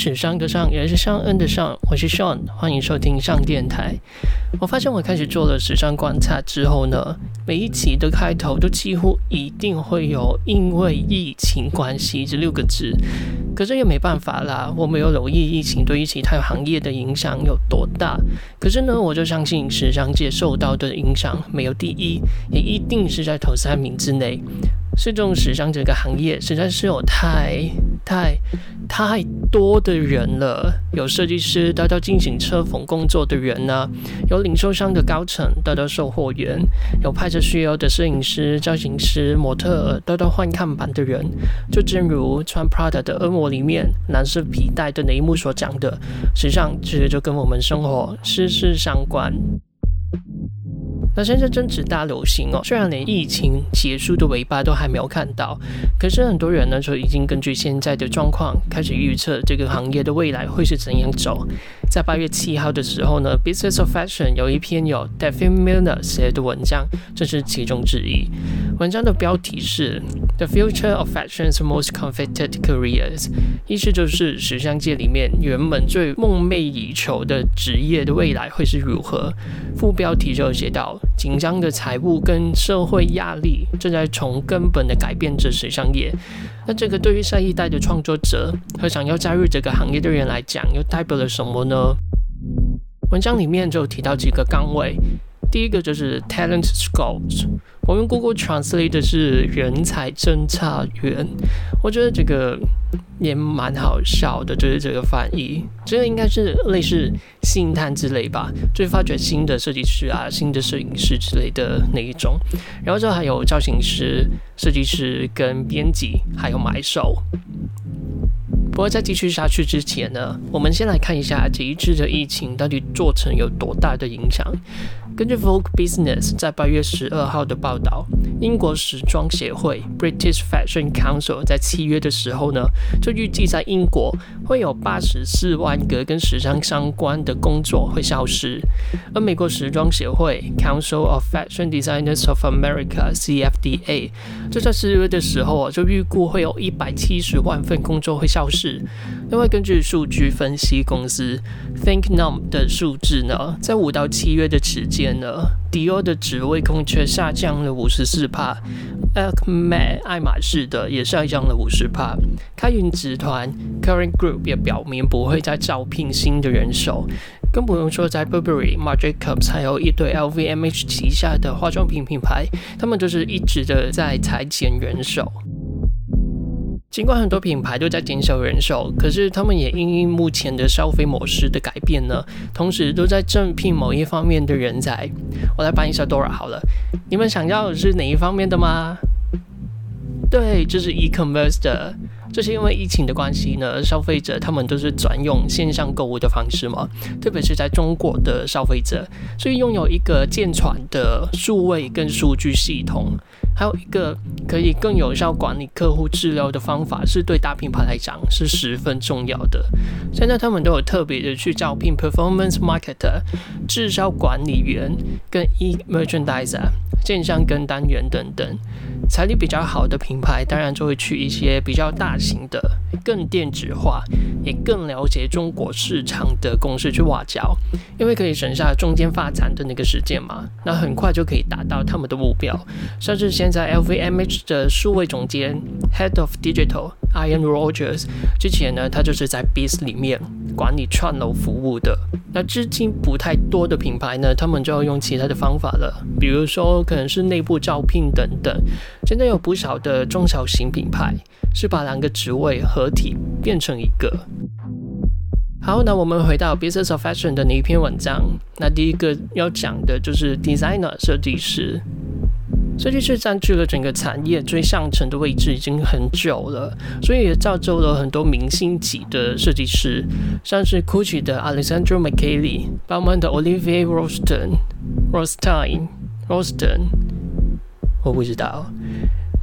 是史上的上，也是尚恩的尚。我是 Sean，欢迎收听上电台。我发现我开始做了时尚观察之后呢，每一期的开头都几乎一定会有“因为疫情关系”这六个字。可是也没办法啦，我没有留意疫情对于其他行业的影响有多大。可是呢，我就相信时尚界受到的影响没有第一，也一定是在头三名之内。是这种时尚这个行业实在是有太太太多的人了，有设计师到到进行车缝工作的人呢、有零售商的高层到到售货员，有拍摄需要的摄影师、造型师、模特到到换看板的人。就正如穿 Prada 的恶魔里面蓝色皮带的那一幕所讲的，时尚其实就跟我们生活息息相关。那现在正值大流行哦，虽然连疫情结束的尾巴都还没有看到，可是很多人呢就已经根据现在的状况开始预测这个行业的未来会是怎样走。在八月七号的时候呢，《Business of Fashion》有一篇有 Daphne Miller 写的文章，这是其中之一。文章的标题是《The Future of Fashion's Most Coveted Careers》，意思就是时尚界里面原本最梦寐以求的职业的未来会是如何。副标题就写到。紧张的财务跟社会压力正在从根本的改变着时尚业。那这个对于下一代的创作者和想要加入这个行业的人来讲，又代表了什么呢？文章里面就提到几个岗位。第一个就是 talent scout，我用 Google Translate 的是人才侦查员。我觉得这个也蛮好笑的，就是这个翻译，这个应该是类似星探之类吧，就是发掘新的设计师啊、新的摄影师之类的那一种。然后这还有造型师、设计师跟编辑，还有买手。不过在继续下去之前呢，我们先来看一下这一次的疫情到底造成有多大的影响。根据 Vogue Business 在八月十二号的报道，英国时装协会 British Fashion Council 在七月的时候呢，就预计在英国会有八十四万个跟时尚相关的工作会消失，而美国时装协会 Council of Fashion Designers of America CFDA 就在四月的时候啊，就预估会有一百七十万份工作会消失。另外，根据数据分析公司 ThinkNum 的数字呢，在五到七月的时间。迪奥的职位空缺下降了五十四帕，Acme 爱马仕的也下降了五十帕，开云集团 Kering Group 也表明不会再招聘新的人手，更不用说在 Burberry、Marc Jacobs 还有一堆 LVMH 旗下的化妆品品牌，他们就是一直的在裁减人手。尽管很多品牌都在减少人手，可是他们也因应目前的消费模式的改变呢，同时都在正聘某一方面的人才。我来帮一下 Dora 好了，你们想要的是哪一方面的吗？对，就是 e-commerce 的。这是因为疫情的关系呢，消费者他们都是转用线上购物的方式嘛，特别是在中国的消费者，所以拥有一个健全的数位跟数据系统，还有一个可以更有效管理客户资料的方法，是对大品牌来讲是十分重要的。现在他们都有特别的去招聘 performance marketer、滞销管理员跟 e-merchandiser、线上跟单员等等。财力比较好的品牌，当然就会去一些比较大型的、更电子化、也更了解中国市场的公司去挖角，因为可以省下中间发展的那个时间嘛，那很快就可以达到他们的目标。像是现在 LVMH 的数位总监 Head of Digital Ian Rogers，之前呢，他就是在 Bis 里面管理串楼服务的。那资金不太多的品牌呢，他们就要用其他的方法了，比如说可能是内部招聘等等。现在有不少的中小型品牌是把两个职位合体变成一个。好，那我们回到 Business of Fashion 的那一篇文章。那第一个要讲的就是 Designer 设计师。设计师占据了整个产业最上层的位置已经很久了，所以也造就了很多明星级的设计师，像是 Gucci 的 Alessandro Michele、宝马的 Olivier r o s t e n r o s t e i n r o s t e n。我不知道，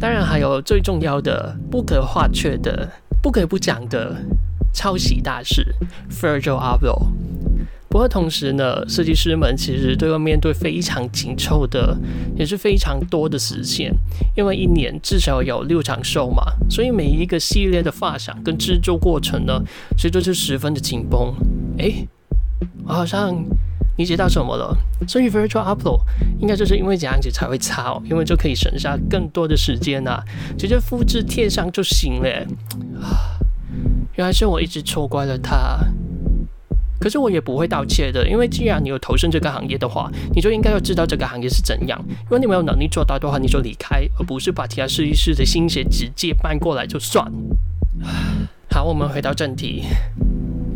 当然还有最重要的、不可或缺的、不可不讲的抄袭大师 Virgil Abloh。不过同时呢，设计师们其实都要面对非常紧凑的，也是非常多的时限，因为一年至少有六场秀嘛，所以每一个系列的发想跟制作过程呢，其实都是十分的紧绷。诶，我好像理解到什么了，所以 Virtual Upload 应该就是因为这样子才会差哦，因为就可以省下更多的时间呐、啊，直接复制贴上就行了。啊，原来是我一直错怪了他。可是我也不会盗窃的，因为既然你有投身这个行业的话，你就应该要知道这个行业是怎样。如果你没有能力做到的话，你就离开，而不是把其他设计师的心血直接搬过来就算。好，我们回到正题。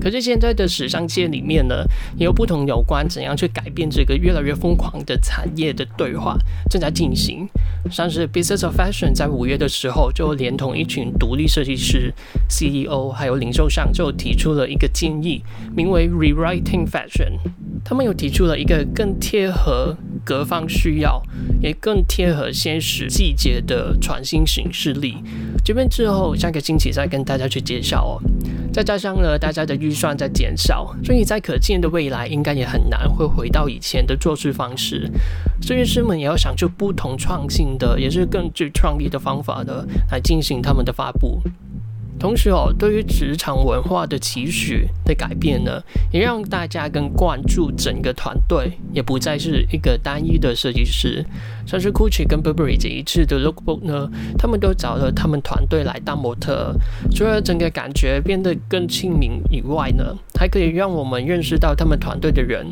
可是现在的时尚界里面呢，也有不同有关怎样去改变这个越来越疯狂的产业的对话正在进行。像是 Business of Fashion 在五月的时候，就连同一群独立设计师、CEO 还有零售商，就提出了一个建议，名为 Rewriting Fashion。他们有提出了一个更贴合各方需要，也更贴合现实季节的全新形式力。这边之后下个星期再跟大家去介绍哦。再加上呢，大家的预算在减少，所以在可见的未来，应该也很难会回到以前的做事方式。设计师们也要想出不同创新的，也是更具创意的方法的来进行他们的发布。同时哦，对于职场文化的期许的改变呢，也让大家更关注整个团队，也不再是一个单一的设计师。像是 Gucci 跟 Burberry 这一次的 Lookbook 呢，他们都找了他们团队来当模特，除了整个感觉变得更亲民以外呢，还可以让我们认识到他们团队的人。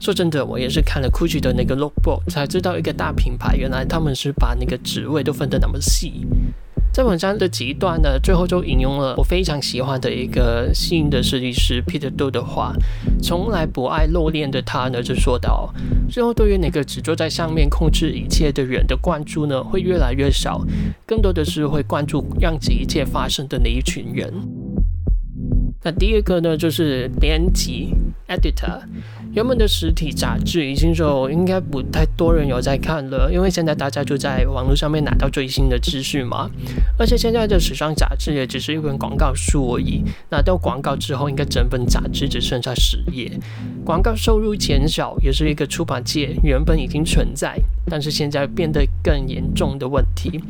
说真的，我也是看了 Gucci 的那个 Lookbook 才知道，一个大品牌原来他们是把那个职位都分得那么细。在文章的几段呢，最后就引用了我非常喜欢的一个新的设计师 Peter Do 的话：“从来不爱露脸的他呢，就说到，最后对于那个只坐在上面控制一切的人的关注呢，会越来越少，更多的是会关注让这一切发生的那一群人。”那第二个呢，就是编辑 Editor。原本的实体杂志已经就应该不太多人有在看了，因为现在大家就在网络上面拿到最新的资讯嘛。而且现在的时尚杂志也只是一本广告书而已，拿到广告之后，应该整本杂志只剩下十页。广告收入减少也是一个出版界原本已经存在，但是现在变得更严重的问题。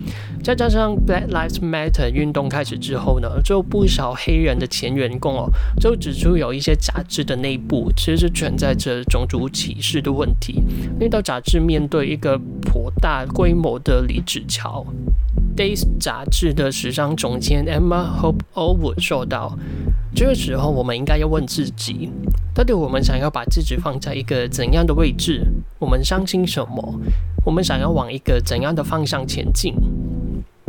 再加上 Black Lives Matter 运动开始之后呢，就不少黑人的前员工哦，就指出有一些杂志的内部其实是存在着种族歧视的问题，那到杂志面对一个颇大规模的离职潮。Days 杂志的时尚总监 Emma Hope Allwood 说道：“这个时候，我们应该要问自己，到底我们想要把自己放在一个怎样的位置？我们相信什么？我们想要往一个怎样的方向前进？”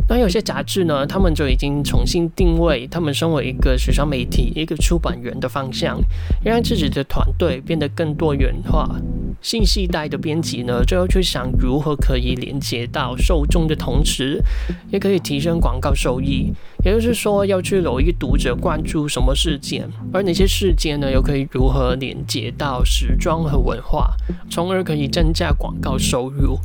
那有些杂志呢，他们就已经重新定位，他们身为一个时尚媒体、一个出版员的方向，让自己的团队变得更多元化。新世代的编辑呢，就要去想如何可以连接到受众的同时，也可以提升广告收益。也就是说，要去留意读者关注什么事件，而哪些事件呢，又可以如何连接到时装和文化，从而可以增加广告收入。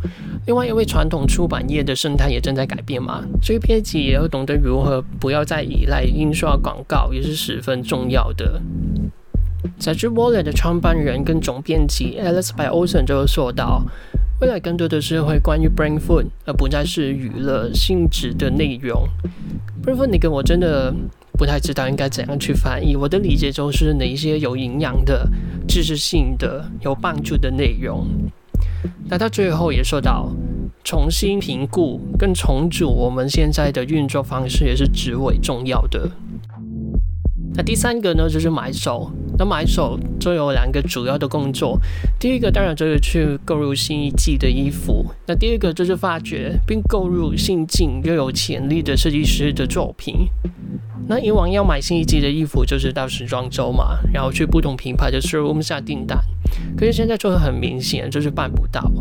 另外，因为传统出版业的生态也正在改变嘛，所以编辑也要懂得如何不要再依赖印刷广告，也是十分重要的。杂志 Wallet 的创办人跟总编辑 Alice by Olsen 就说到，未来更多的是会关于 Brain Food，而不再是娱乐性质的内容。不是说你跟我真的不太知道应该怎样去翻译，我的理解就是哪一些有营养的、知识性的、有帮助的内容。那他最后也说到，重新评估跟重组我们现在的运作方式也是极为重要的。那第三个呢，就是买手。那买手就有两个主要的工作，第一个当然就是去购入新一季的衣服，那第二个就是发掘并购入新进又有潜力的设计师的作品。那以往要买新一季的衣服，就是到时装周嘛，然后去不同品牌的 showroom 下订单，可是现在做的很明显就是办不到。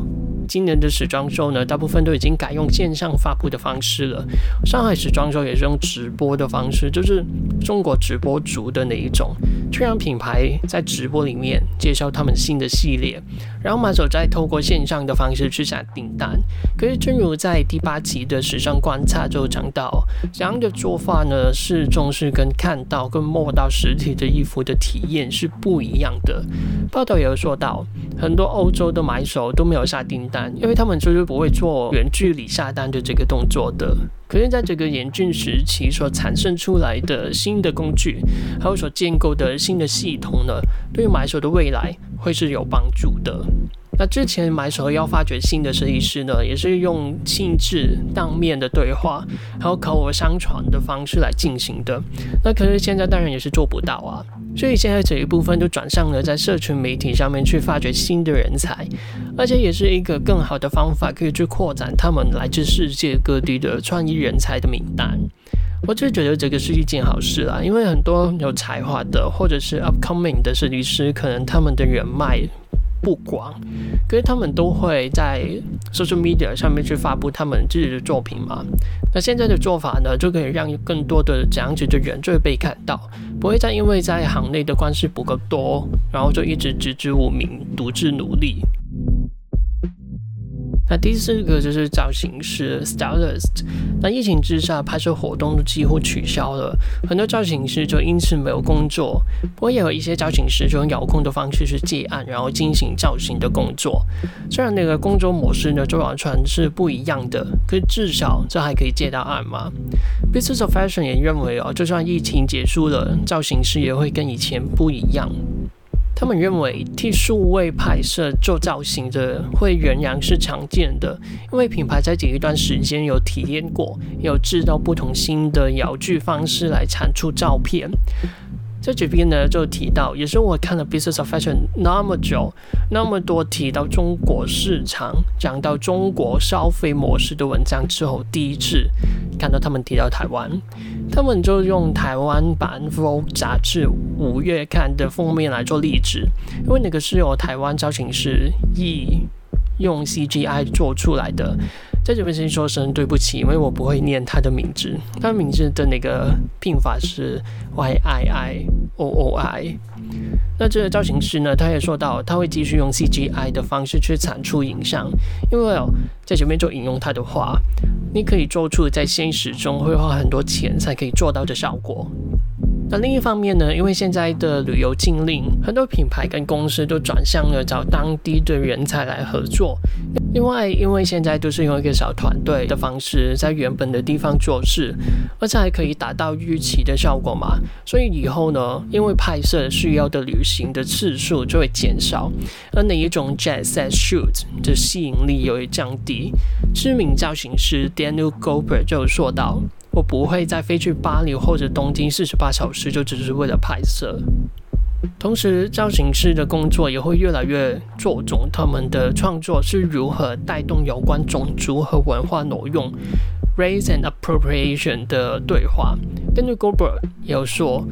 今年的时装周呢，大部分都已经改用线上发布的方式了。上海时装周也是用直播的方式，就是中国直播主的那一种，去让品牌在直播里面介绍他们新的系列，然后买手再透过线上的方式去下订单。可是，正如在第八集的时尚观察就讲到，这样的做法呢，是重视跟看到跟摸到实体的衣服的体验是不一样的。报道也有说到，很多欧洲的买手都没有下订单，因为他们就是不会做远距离下单的这个动作的。可是，在这个严峻时期所产生出来的新的工具，还有所建构的新的系统呢，对于买手的未来会是有帮助的。那之前买手要发掘新的设计师呢，也是用亲自当面的对话，还有口耳相传的方式来进行的。那可是现在当然也是做不到啊，所以现在这一部分就转向了在社群媒体上面去发掘新的人才，而且也是一个更好的方法，可以去扩展他们来自世界各地的创意人才的名单。我就觉得这个是一件好事啦，因为很多有才华的或者是 upcoming 的设计师，可能他们的人脉。不广，可是他们都会在 social media 上面去发布他们自己的作品嘛。那现在的做法呢，就可以让更多的这样子的人就会被看到，不会再因为在行内的关系不够多，然后就一直籍籍无名，独自努力。那第四个就是造型师 （stylist）。那疫情之下，拍摄活动都几乎取消了，很多造型师就因此没有工作。不过也有一些造型师就用遥控的方式去接案，然后进行造型的工作。虽然那个工作模式呢，就完全是不一样的，可是至少这还可以接到案嘛。Business of Fashion 也认为哦，就算疫情结束了，造型师也会跟以前不一样。他们认为替数位拍摄做造型的会仍然是常见的，因为品牌在这一段时间有体验过，有制造不同新的遥距方式来产出照片。在这边呢，就提到，也是我看了《Business of Fashion》那么久，那么多提到中国市场、讲到中国消费模式的文章之后，第一次看到他们提到台湾，他们就用台湾版《Vogue》杂志五月刊的封面来做例子，因为那个是由台湾造型师易用 CGI 做出来的。在这边先说声对不起，因为我不会念他的名字。他名字的那个拼法是 Y I I O O I。那这个造型师呢，他也说到他会继续用 C G I 的方式去产出影像，因为哦，在这边就引用他的话：你可以做出在现实中会花很多钱才可以做到的效果。那另一方面呢，因为现在的旅游禁令，很多品牌跟公司都转向了找当地的人才来合作。另外，因为现在都是用一个小团队的方式在原本的地方做事，而且还可以达到预期的效果嘛，所以以后呢，因为拍摄需要的旅行的次数就会减少，而那一种 jet set shoot 的吸引力也会降低。知名造型师 Daniel Gober 就说到。我不会再飞去巴黎或者东京四十八小时，就只是为了拍摄。同时，造型师的工作也会越来越着重他们的创作是如何带动有关种族和文化挪用 （race and appropriation） 的对话。根据 Goldberg 有说，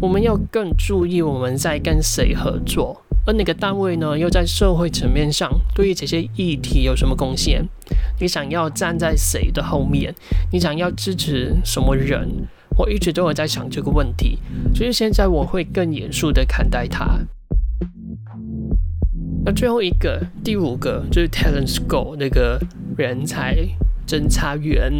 我们要更注意我们在跟谁合作。而哪个单位呢，又在社会层面上对于这些议题有什么贡献？你想要站在谁的后面？你想要支持什么人？我一直都有在想这个问题，所以现在我会更严肃地看待它。那最后一个，第五个就是 Talent Scout 那个人才侦查员。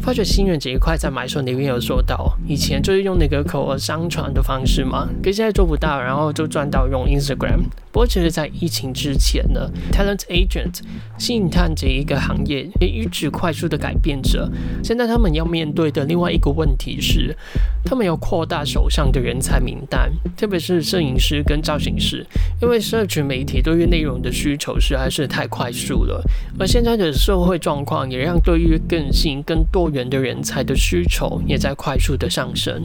发掘新人这一块，在买手那边有做到，以前就是用那个口耳相传的方式嘛，可现在做不到，然后就转到用 Instagram。不过，其实，在疫情之前呢，talent agent 信探这一个行业也一直快速的改变着。现在他们要面对的另外一个问题是，他们要扩大手上的人才名单，特别是摄影师跟造型师，因为社群媒体对于内容的需求实在是太快速了。而现在的社会状况也让对于更新、更多元的人才的需求也在快速的上升。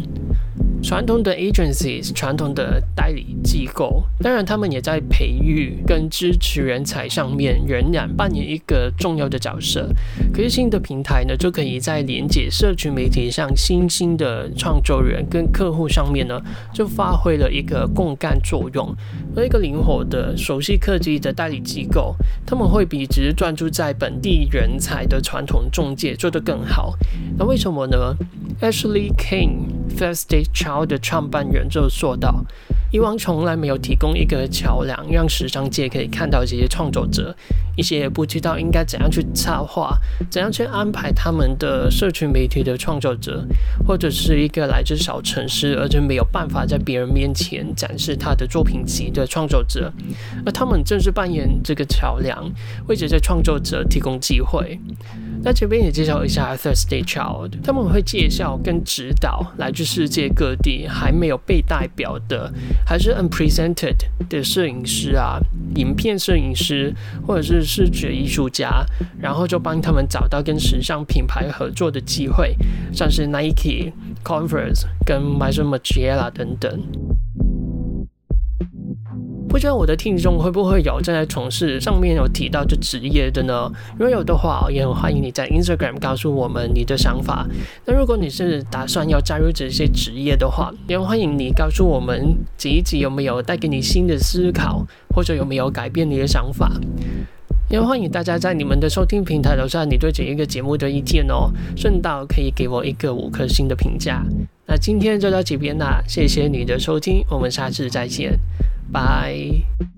传统的 agencies，传统的代理机构。当然，他们也在培育跟支持人才上面仍然扮演一个重要的角色。可是新的平台呢，就可以在连接社群媒体上新兴的创作人跟客户上面呢，就发挥了一个共干作用。而一个灵活的、熟悉科技的代理机构，他们会比只是专注在本地人才的传统中介做得更好。那为什么呢？Ashley King，First Stage 桥的创办人就说到。以往从来没有提供一个桥梁，让时尚界可以看到这些创作者，一些不知道应该怎样去策划、怎样去安排他们的社群媒体的创作者，或者是一个来自小城市而且没有办法在别人面前展示他的作品集的创作者，而他们正是扮演这个桥梁，为这些创作者提供机会。那这边也介绍一下 Thursday Child，他们会介绍跟指导来自世界各地还没有被代表的，还是 unpresented 的摄影师啊，影片摄影师或者是视觉艺术家，然后就帮他们找到跟时尚品牌合作的机会，像是 Nike、Converse 跟 Maison Margiela 等等。不知道我的听众会不会有正在从事上面有提到的职业的呢？如果有的话，也很欢迎你在 Instagram 告诉我们你的想法。那如果你是打算要加入这些职业的话，也欢迎你告诉我们这一集有没有带给你新的思考，或者有没有改变你的想法。也欢迎大家在你们的收听平台留下你对这一个节目的意见哦，顺道可以给我一个五颗星的评价。那今天就到这边啦，谢谢你的收听，我们下次再见。拜。